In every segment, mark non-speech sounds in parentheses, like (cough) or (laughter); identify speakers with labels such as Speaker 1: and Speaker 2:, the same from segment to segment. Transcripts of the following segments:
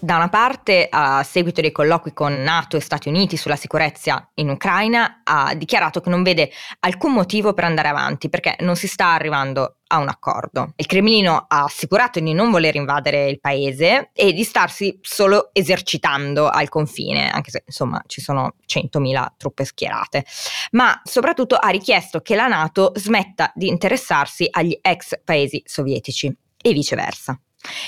Speaker 1: Da una parte, a seguito dei colloqui con NATO e Stati Uniti sulla sicurezza in Ucraina, ha dichiarato che non vede alcun motivo per andare avanti perché non si sta arrivando a un accordo. Il Cremlino ha assicurato di non voler invadere il paese e di starsi solo esercitando al confine, anche se insomma ci sono 100.000 truppe schierate, ma soprattutto ha richiesto che la NATO smetta di interessarsi agli ex paesi sovietici e viceversa.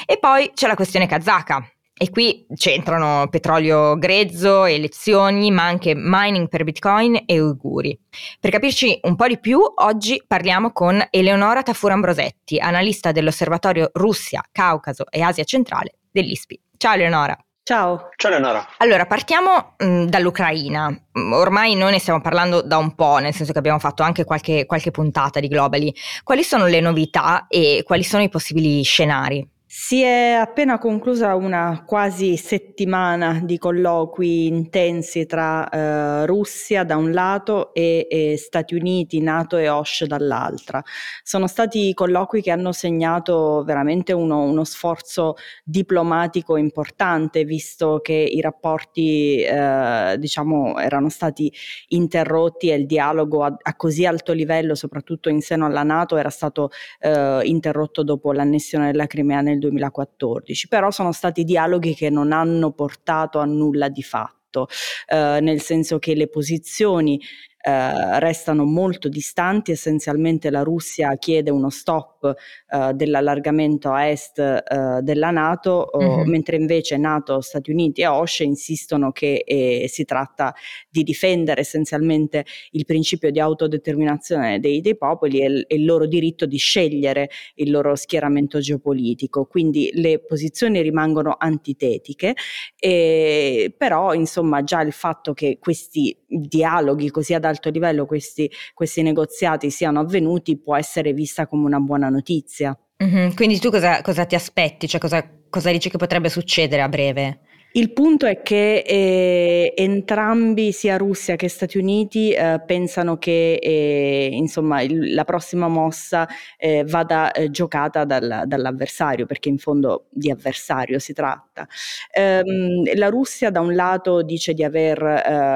Speaker 1: E poi c'è la questione kazaka, e qui c'entrano petrolio grezzo, elezioni, ma anche mining per bitcoin e uiguri. Per capirci un po' di più, oggi parliamo con Eleonora Tafur-Ambrosetti, analista dell'Osservatorio Russia, Caucaso e Asia Centrale dell'ISPI. Ciao Eleonora.
Speaker 2: Ciao.
Speaker 3: Ciao Eleonora.
Speaker 1: Allora, partiamo mh, dall'Ucraina. Ormai noi ne stiamo parlando da un po', nel senso che abbiamo fatto anche qualche, qualche puntata di Globally. Quali sono le novità e quali sono i possibili scenari?
Speaker 2: Si è appena conclusa una quasi settimana di colloqui intensi tra eh, Russia da un lato e, e, Stati Uniti, Nato e OSH dall'altra. Sono stati colloqui che hanno segnato veramente uno, uno sforzo diplomatico importante, visto che i rapporti eh, diciamo, erano stati interrotti e il dialogo a, a, così alto livello, soprattutto in seno alla Nato, era stato eh, interrotto dopo l'annessione della Crimea nel 2014, però sono stati dialoghi che non hanno portato a nulla di fatto, eh, nel senso che le posizioni eh, restano molto distanti, essenzialmente la Russia chiede uno stop eh, dell'allargamento a est eh, della Nato, mm-hmm. mentre invece Nato, Stati Uniti e OSCE insistono che eh, si tratta di difendere essenzialmente il principio di autodeterminazione dei, dei popoli e, e il loro diritto di scegliere il loro schieramento geopolitico. Quindi le posizioni rimangono antitetiche, e, però insomma già il fatto che questi dialoghi così ad alto livello questi, questi negoziati siano avvenuti può essere vista come una buona notizia.
Speaker 1: Mm-hmm. Quindi tu cosa, cosa, ti aspetti? Cioè cosa, cosa dici che potrebbe succedere a breve?
Speaker 2: Il punto è che eh, entrambi, sia Russia che Stati Uniti, eh, pensano che eh, insomma, il, la prossima mossa eh, vada eh, giocata dal, dall'avversario, perché in fondo di avversario si tratta. Ehm, la Russia da un lato dice di aver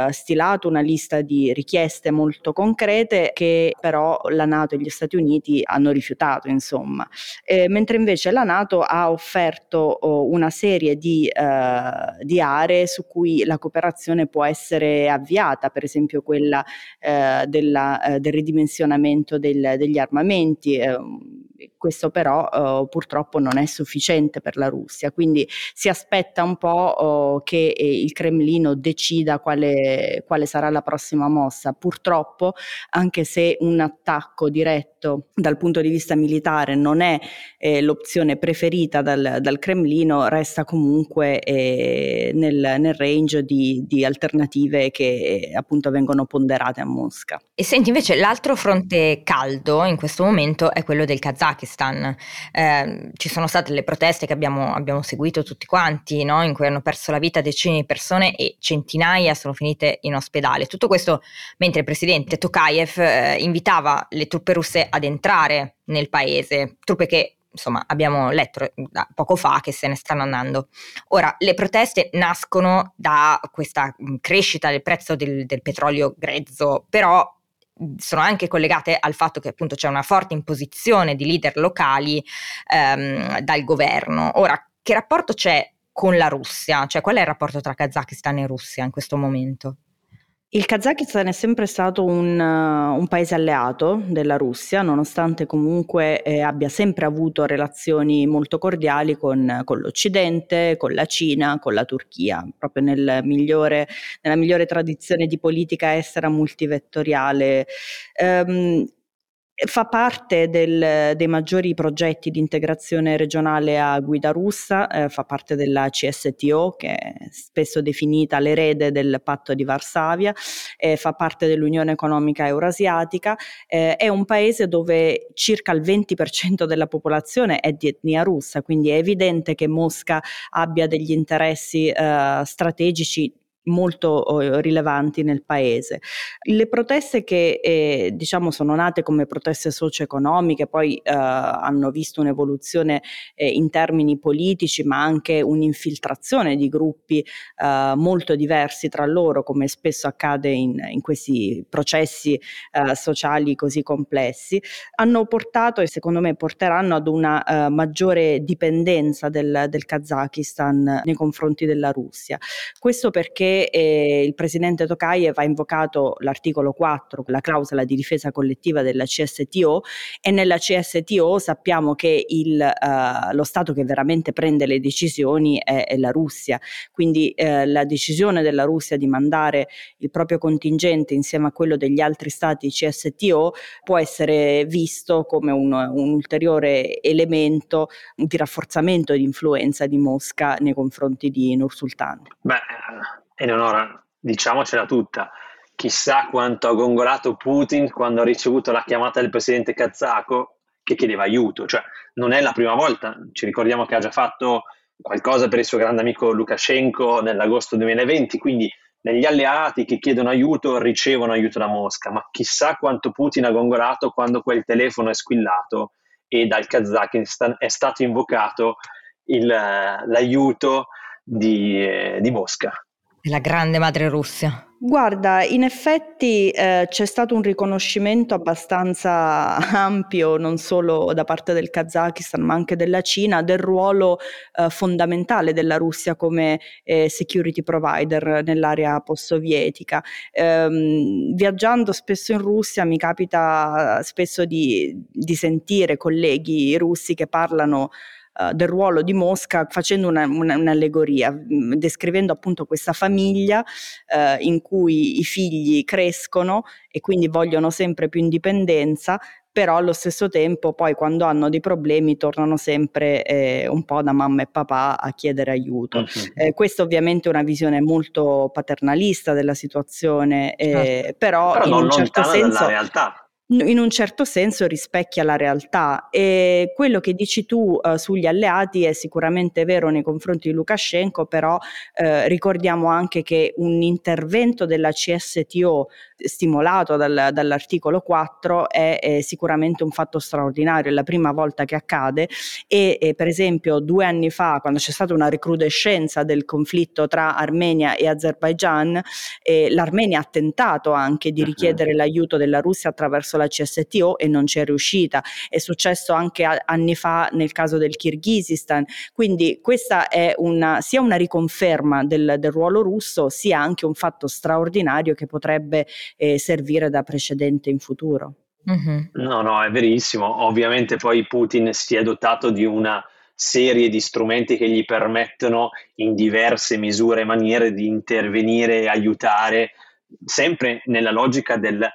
Speaker 2: eh, stilato una lista di richieste molto concrete che però la Nato e gli Stati Uniti hanno rifiutato, mentre invece la Nato ha offerto oh, una serie di di aree su cui la cooperazione può essere avviata, per esempio quella eh, della, eh, del ridimensionamento del, degli armamenti. Eh, questo però uh, purtroppo non è sufficiente per la Russia, quindi si aspetta un po' che eh, il Cremlino decida quale, quale, sarà la prossima mossa. Purtroppo, anche se un attacco diretto dal punto di vista militare non è eh, l'opzione preferita dal, dal, Cremlino, resta comunque eh, nel, nel, range di, di alternative che eh, appunto vengono ponderate a Mosca.
Speaker 1: E senti invece l'altro fronte caldo in questo momento è quello del Kazakistan Pakistan. Eh, ci sono state le proteste che abbiamo, abbiamo seguito tutti quanti, no? in cui hanno perso la vita decine di persone e centinaia sono finite in ospedale. Tutto questo mentre il presidente Tokayev eh, invitava le truppe russe ad entrare nel paese, truppe che insomma abbiamo letto poco fa che se ne stanno andando. Ora, le proteste nascono da questa crescita del prezzo del, del petrolio grezzo, però sono anche collegate al fatto che appunto c'è una forte imposizione di leader locali ehm, dal governo. Ora, che rapporto c'è con la Russia? Cioè, qual è il rapporto tra Kazakistan e Russia in questo momento?
Speaker 2: Il Kazakistan è sempre stato un, uh, un, paese alleato della Russia, nonostante comunque eh, abbia sempre avuto relazioni molto cordiali con, con, l'Occidente, con la Cina, con la Turchia, proprio nel migliore, nella migliore tradizione di politica estera multivettoriale. Um, Fa parte del, dei maggiori progetti di integrazione regionale a guida russa, eh, fa parte della CSTO, che è spesso definita l'erede del patto di Varsavia, eh, fa parte dell'Unione Economica Eurasiatica, eh, è un paese dove circa il 20% della popolazione è di etnia russa, quindi è evidente che Mosca abbia degli interessi eh, strategici molto eh, rilevanti nel paese. Le proteste che eh, diciamo sono nate come proteste socio-economiche, poi eh, hanno visto un'evoluzione eh, in termini politici, ma anche un'infiltrazione di gruppi eh, molto diversi tra loro, come spesso accade in, in questi processi eh, sociali così complessi, hanno portato e secondo me porteranno ad una maggiore dipendenza del, del Kazakistan nei confronti della Russia. Questo perché eh, il presidente Tokayev ha invocato l'articolo 4, la clausola di difesa collettiva della CSTO e nella CSTO sappiamo che il, uh, lo Stato che veramente prende le decisioni è, è la Russia, quindi eh, la decisione della Russia di mandare il proprio contingente insieme a quello degli altri Stati CSTO può essere visto come un, un ulteriore elemento di rafforzamento di influenza di Mosca nei confronti di Nursultan.
Speaker 3: Beh, Eleonora, diciamocela tutta, chissà quanto ha gongolato Putin quando ha ricevuto la chiamata del presidente kazako che chiedeva aiuto, cioè non è la prima volta, ci ricordiamo che ha già fatto qualcosa per il suo grande amico Lukashenko nell'agosto 2020, quindi negli alleati che chiedono aiuto ricevono aiuto da Mosca, ma chissà quanto Putin ha gongolato quando quel telefono è squillato e dal Kazakistan è stato invocato il, l'aiuto di, eh, di Mosca.
Speaker 1: La grande madre Russia.
Speaker 2: Guarda, in effetti eh, c'è stato un riconoscimento abbastanza (laughs) ampio, non solo da parte del Kazakistan, ma anche della Cina, del ruolo eh, fondamentale della Russia come eh, security provider nell'area post-sovietica. Ehm, viaggiando spesso in Russia mi capita spesso di, di sentire colleghi russi che parlano uh, del ruolo di Mosca facendo una, una, un'allegoria, mm, descrivendo appunto questa famiglia uh, in cui i figli crescono e quindi vogliono sempre più indipendenza, però allo stesso tempo poi quando hanno dei problemi tornano sempre eh, un po' da mamma e papà a chiedere aiuto. Uh-huh. Eh, questa ovviamente è una visione molto paternalista della situazione, eh, certo. però, però, in un certo senso...
Speaker 3: realtà
Speaker 2: in un certo senso rispecchia la realtà. E quello che dici tu uh, sugli alleati è sicuramente vero nei confronti di Lukashenko, però uh, ricordiamo anche che un intervento della CSTO stimolato dal, dall'articolo 4 è, è, sicuramente un fatto straordinario, è la prima volta che accade. E, e, per esempio due anni fa quando c'è stata una recrudescenza del conflitto tra Armenia e Azerbaijan, eh, l'Armenia ha tentato anche di richiedere l'aiuto della Russia attraverso la CSTO e non c'è riuscita, è successo anche a, anni fa nel caso del Kirghizistan, quindi questa è una, sia una riconferma del, del ruolo russo sia anche un fatto straordinario che potrebbe eh, servire da precedente in futuro.
Speaker 3: Mm-hmm. No, no, è verissimo. Ovviamente poi Putin si è dotato di una serie di strumenti che gli permettono in diverse misure e maniere di intervenire e aiutare, sempre nella logica del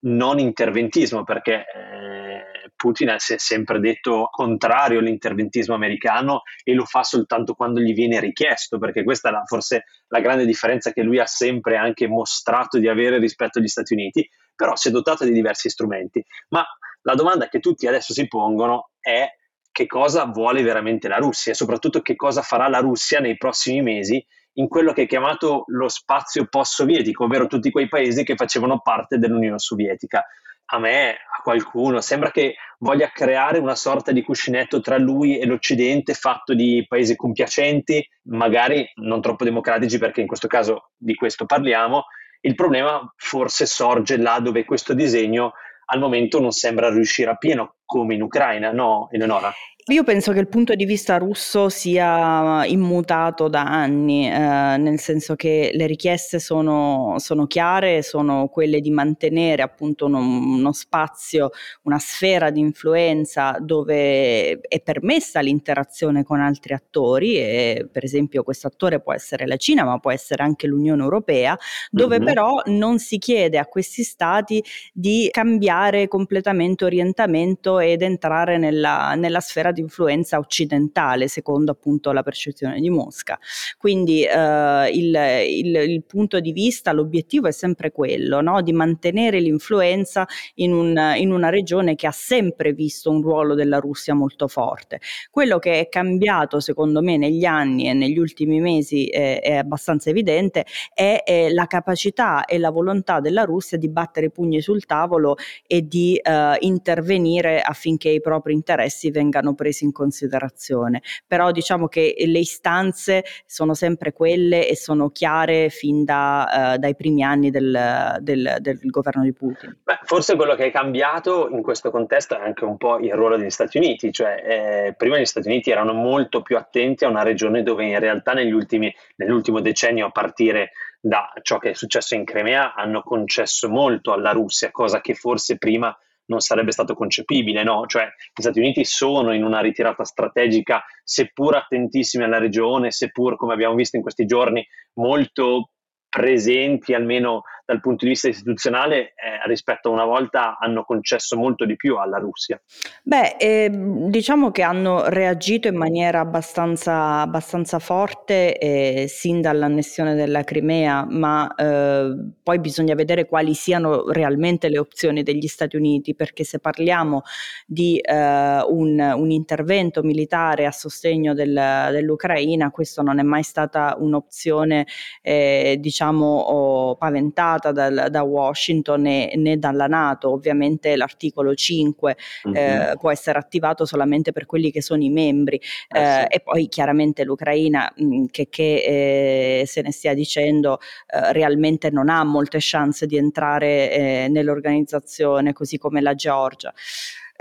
Speaker 3: non interventismo, perché eh, Putin si è sempre detto contrario all'interventismo americano e lo fa soltanto quando gli viene richiesto, perché questa è la, forse la grande differenza che lui ha sempre anche mostrato di avere rispetto agli Stati Uniti, però si è dotato di diversi strumenti. Ma la domanda che tutti adesso si pongono è che cosa vuole veramente la Russia e soprattutto che cosa farà la Russia nei prossimi mesi in quello che è chiamato lo spazio post-sovietico, ovvero tutti quei paesi che facevano parte dell'Unione Sovietica. A me, a qualcuno, sembra che voglia creare una sorta di cuscinetto tra lui e l'Occidente fatto di paesi compiacenti, magari non troppo democratici perché in questo caso di questo parliamo. Il problema forse sorge là dove questo disegno al momento non sembra riuscire a pieno come in Ucraina, no Eleonora?
Speaker 2: Io penso che il punto di vista russo sia immutato da anni, eh, nel senso che le richieste sono, sono, chiare, sono quelle di mantenere appunto uno, uno, spazio, una sfera di influenza dove è permessa l'interazione con altri attori e per esempio questo attore può essere la Cina ma può essere anche l'Unione Europea, dove mm-hmm. però non si chiede a questi stati di cambiare completamente orientamento ed entrare nella, nella sfera di influenza occidentale, secondo appunto la percezione di Mosca. Quindi eh, il, il, il, punto di vista, l'obiettivo è sempre quello, no? di mantenere l'influenza in, un, in una regione che ha sempre visto un ruolo della Russia molto forte. Quello che è cambiato secondo me negli anni e negli ultimi mesi eh, è abbastanza evidente è, è, la capacità e la volontà della Russia di battere i pugni sul tavolo e di eh, intervenire affinché i propri interessi vengano presi in considerazione. Però diciamo che le istanze sono sempre quelle e sono chiare fin da, uh, dai primi anni del, del, del governo di Putin.
Speaker 3: Beh, forse quello che è cambiato in questo contesto è anche un po' il ruolo degli Stati Uniti, cioè eh, prima gli Stati Uniti erano molto più attenti a una regione dove in realtà negli ultimi, nell'ultimo decennio a partire da ciò che è successo in Crimea hanno concesso molto alla Russia, cosa che forse prima non sarebbe stato concepibile, no? Cioè gli Stati Uniti sono in una ritirata strategica, seppur attentissimi alla regione, seppur, come abbiamo visto in questi giorni, molto presenti almeno dal punto di vista istituzionale eh, rispetto a una volta hanno concesso molto di più alla Russia?
Speaker 2: Beh, eh, diciamo che hanno reagito in maniera abbastanza, abbastanza forte eh, sin dall'annessione della Crimea, ma eh, poi bisogna vedere quali siano realmente le opzioni degli Stati Uniti, perché se parliamo di eh, un, un, intervento militare a sostegno del, dell'Ucraina, questo non è mai stata un'opzione, eh, diciamo, paventata vietata dal, da Washington né, né, dalla Nato. Ovviamente l'articolo 5 mm-hmm. eh, può essere attivato solamente per quelli che sono i membri eh, eh, sì. e poi chiaramente l'Ucraina, mh, mm, che, che eh, se ne stia dicendo, eh, realmente non ha molte chance di entrare eh, nell'organizzazione, così come la Georgia.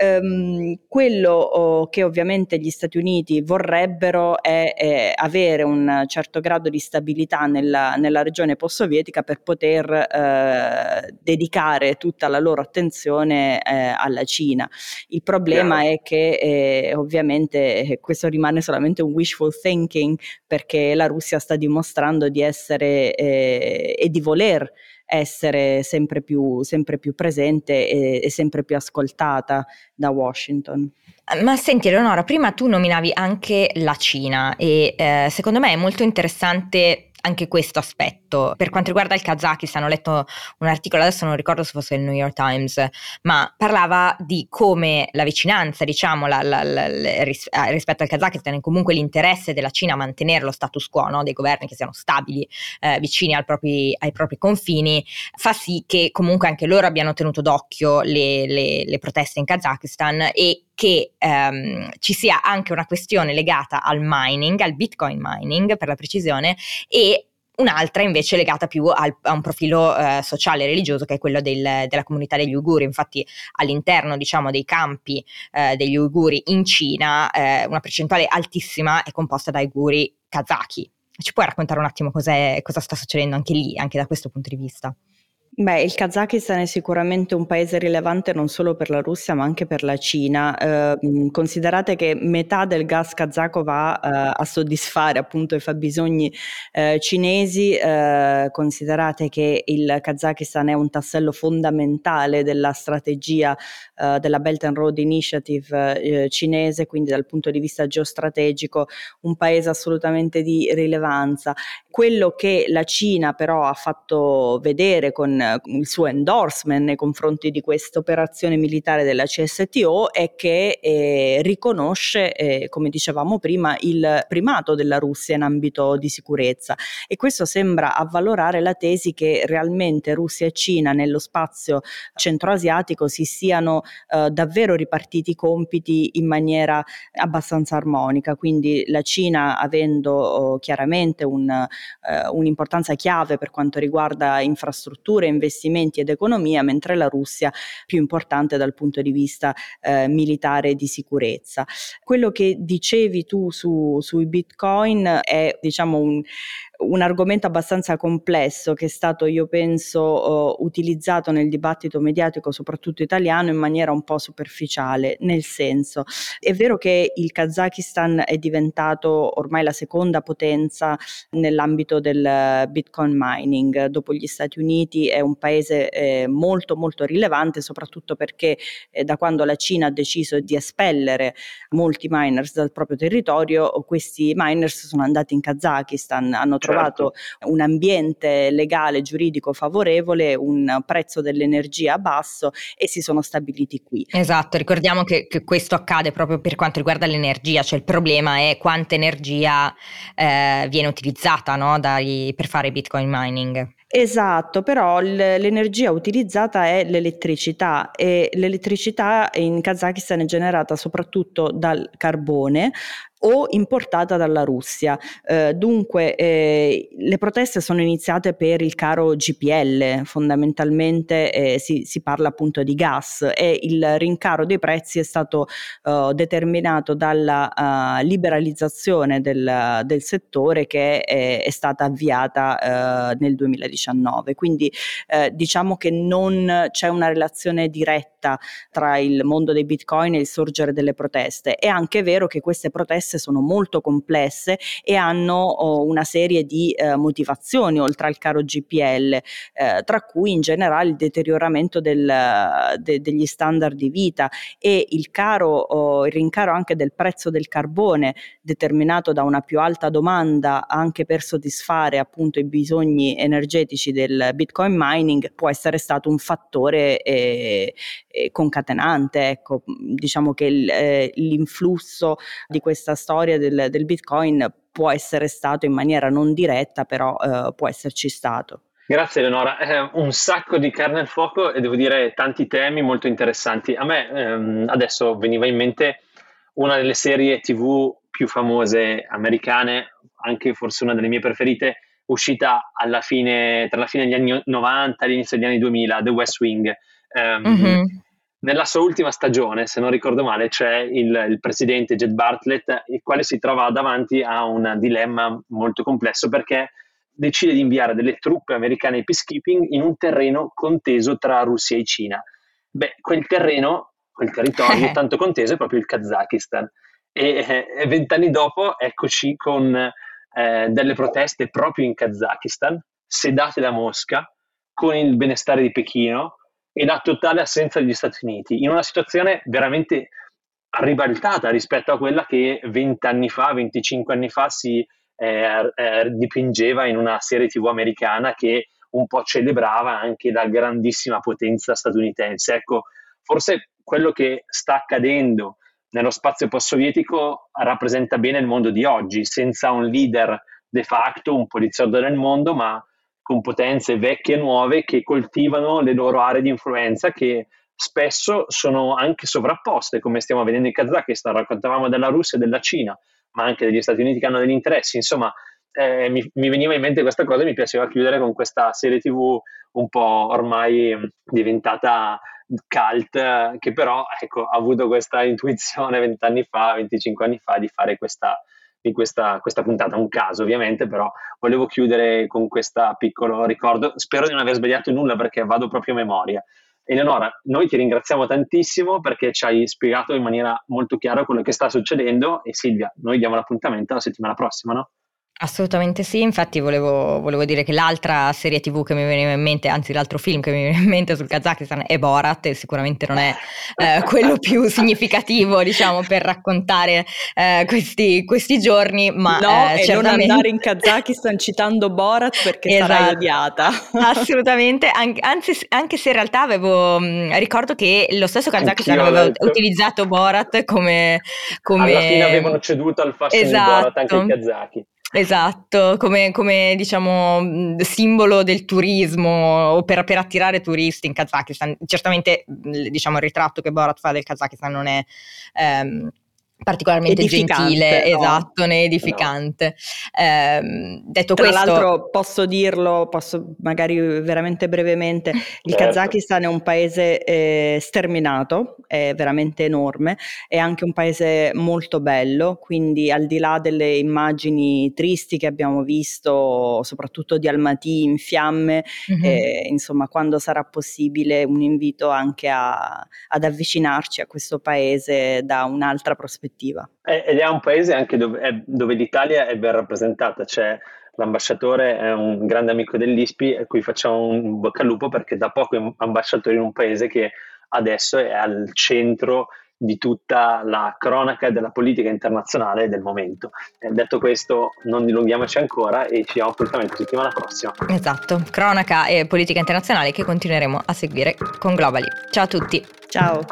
Speaker 2: Um, quello oh, che ovviamente gli Stati Uniti vorrebbero è, è avere un certo grado di stabilità nella, nella regione post-sovietica per poter eh, dedicare tutta la loro attenzione eh, alla Cina. Il problema Chiaro. è che eh, ovviamente eh, questo rimane solamente un wishful thinking perché la Russia sta dimostrando di essere eh, e di voler essere sempre più, sempre più presente e, e sempre più ascoltata da Washington.
Speaker 1: Ma senti Eleonora, prima tu nominavi anche la Cina e eh, secondo me è molto interessante anche questo aspetto. Per quanto riguarda il Kazakistan, ho letto un articolo, adesso non ricordo se fosse il New York Times, ma parlava di come la vicinanza, diciamo, la, la, la, eh, rispetto al Kazakistan e comunque l'interesse della Cina a mantenere lo status quo, no? dei governi che siano stabili, eh, vicini propri, ai propri confini, fa sì che comunque anche loro abbiano tenuto d'occhio le, le, le proteste in Kazakistan e che ehm, ci sia anche una questione legata al mining, al bitcoin mining per la precisione, e un'altra invece legata più al, a un profilo eh, sociale e religioso che è quello del, della comunità degli uiguri. Infatti all'interno diciamo, dei campi eh, degli uiguri in Cina eh, una percentuale altissima è composta da uiguri kazaki. Ci puoi raccontare un attimo cosa sta succedendo anche lì, anche da questo punto di vista?
Speaker 2: Beh, il Kazakistan è sicuramente un paese rilevante non solo per la Russia ma anche per la Cina. Eh, considerate che metà del gas kazako va eh, a soddisfare appunto i fabbisogni eh, cinesi, eh, considerate che il Kazakistan è un tassello fondamentale della strategia eh, della Belt and Road Initiative eh, cinese, quindi dal punto di vista geostrategico un paese assolutamente di rilevanza. Quello che la Cina però ha fatto vedere con il suo endorsement nei confronti di questa operazione militare della CSTO è che eh, riconosce, eh, come dicevamo prima, il primato della Russia in ambito di sicurezza. E questo sembra avvalorare la tesi che realmente Russia e Cina nello spazio centroasiatico si siano eh, davvero ripartiti i compiti in maniera abbastanza armonica, quindi la Cina avendo oh, chiaramente un, eh, un'importanza chiave per quanto riguarda infrastrutture, investimenti ed economia, mentre la Russia più importante dal punto di vista eh, militare e di sicurezza. Quello che dicevi tu su, sui bitcoin è diciamo un, un argomento abbastanza complesso che è stato, io penso, uh, utilizzato nel dibattito mediatico, soprattutto italiano, in maniera un po' superficiale, nel senso, è vero che il Kazakistan è diventato ormai la seconda potenza nell'ambito del Bitcoin mining, dopo gli Stati Uniti è un paese eh, molto molto rilevante, soprattutto perché eh, da quando la Cina ha deciso di espellere molti miners dal proprio territorio, questi miners sono andati in Kazakistan, hanno trovato trovato certo. un ambiente legale, giuridico favorevole, un prezzo dell'energia basso e si sono stabiliti qui.
Speaker 1: Esatto, ricordiamo che, che questo accade proprio per quanto riguarda l'energia, cioè il problema è quanta energia eh, viene utilizzata no, dai, per fare bitcoin mining.
Speaker 2: Esatto, però l'energia utilizzata è l'elettricità e l'elettricità in Kazakistan è generata soprattutto dal carbone o importata dalla Russia. Eh, dunque eh, le proteste sono iniziate per il caro GPL, fondamentalmente eh, si, si, parla appunto di gas e il rincaro dei prezzi è stato uh, determinato dalla uh, liberalizzazione del, del, settore che è, è stata avviata uh, nel 2019. Quindi diciamo che non c'è una relazione diretta tra il mondo dei bitcoin e il sorgere delle proteste. È anche vero che queste proteste complesse, sono molto complesse e hanno oh, una serie di eh, motivazioni oltre al caro GPL, eh, tra cui in generale il deterioramento del, de, degli standard di vita e il caro, oh, il rincaro anche del prezzo del carbone determinato da una più alta domanda anche per soddisfare appunto i bisogni energetici del bitcoin mining può essere stato un fattore eh, eh concatenante. Ecco, diciamo che il, eh, l'influsso di questa storia del, del Bitcoin può essere stato in maniera non diretta, però eh, può esserci stato.
Speaker 3: Grazie Eleonora, eh, un sacco di carne al fuoco e devo dire tanti temi molto interessanti. A me ehm, adesso veniva in mente una delle serie tv più famose americane, anche forse una delle mie preferite, uscita alla fine, tra la fine degli anni 90 e l'inizio degli anni 2000, The West Wing. Um, mm-hmm. Nella sua ultima stagione, se non ricordo male, c'è il, il, presidente Jed Bartlett, il quale si trova davanti a un dilemma molto complesso perché decide di inviare delle truppe americane di peacekeeping in un terreno conteso tra Russia e Cina. Beh, quel terreno, quel territorio (laughs) tanto conteso è proprio il Kazakistan. E vent'anni dopo eccoci con eh, delle proteste proprio in Kazakistan, sedate da Mosca, con il benestare di Pechino, e la totale assenza degli Stati Uniti, in una situazione veramente ribaltata rispetto a quella che 20 anni fa, 25 anni fa si eh, eh, dipingeva in una serie tv americana che un po' celebrava anche la grandissima potenza statunitense. Ecco, forse quello che sta accadendo nello spazio post-sovietico rappresenta bene il mondo di oggi, senza un leader de facto, un poliziotto del mondo, ma competenze vecchie e nuove che coltivano le loro aree di influenza che spesso sono anche sovrapposte, come stiamo vedendo in Kazakistan, raccontavamo della Russia e della Cina, ma anche degli Stati Uniti che hanno degli interessi, insomma eh, mi, mi, veniva in mente questa cosa e mi piaceva chiudere con questa serie tv un po' ormai diventata cult, che però ecco, ha avuto questa (laughs) intuizione vent'anni fa, 25 anni fa di fare questa di questa, questa puntata, un caso ovviamente, però volevo chiudere con questo piccolo ricordo. Spero di non aver sbagliato nulla perché vado proprio a memoria. Eleonora, noi ti ringraziamo tantissimo perché ci hai spiegato in maniera molto chiara quello che sta succedendo e Silvia, noi diamo l'appuntamento la settimana prossima, no?
Speaker 1: Assolutamente sì, infatti volevo, volevo, dire che l'altra serie tv che mi veniva in mente, anzi l'altro film che mi veniva in mente sul Kazakistan è Borat e sicuramente non è eh, (laughs) quello più significativo diciamo per raccontare eh, questi, questi, giorni, ma
Speaker 2: no,
Speaker 1: eh,
Speaker 2: e certamente... non andare in Kazakistan citando Borat perché esatto. sarai odiata. (laughs)
Speaker 1: Assolutamente, An- anzi, anche se in realtà avevo, mh, ricordo che lo stesso Kazakistan Anch'io aveva utilizzato Borat come, come...
Speaker 3: Alla fine avevano ceduto al fascino esatto. di Borat anche i esatto. kazaki.
Speaker 1: Esatto, come, come, diciamo simbolo del turismo o per, per, attirare turisti in Kazakistan. Certamente diciamo il ritratto che Borat fa del Kazakistan non è... Ehm, particolarmente gentile, no? esatto, né edificante. No. Eh, detto
Speaker 2: Tra
Speaker 1: questo,
Speaker 2: l'altro posso dirlo, posso magari veramente brevemente, il certo. Kazakistan è un paese eh, sterminato, è veramente enorme, è anche un paese molto bello, quindi al di là delle immagini tristi che abbiamo visto, soprattutto di Almaty in fiamme, mm-hmm. eh, insomma quando sarà possibile un invito anche a, ad avvicinarci a questo paese da un'altra prospettiva prospettiva.
Speaker 3: Ed è un paese anche dove, dove l'Italia è ben rappresentata, c'è l'ambasciatore è un grande amico dell'ISPI a cui facciamo un bocca al lupo perché da poco è ambasciatore in un paese che adesso è al centro di tutta la cronaca della politica internazionale del momento. Eh, detto questo, non dilunghiamoci ancora e ci diamo appuntamento settimana prossima.
Speaker 1: Esatto, cronaca e politica internazionale che continueremo a seguire con Globally. Ciao a tutti.
Speaker 2: Ciao.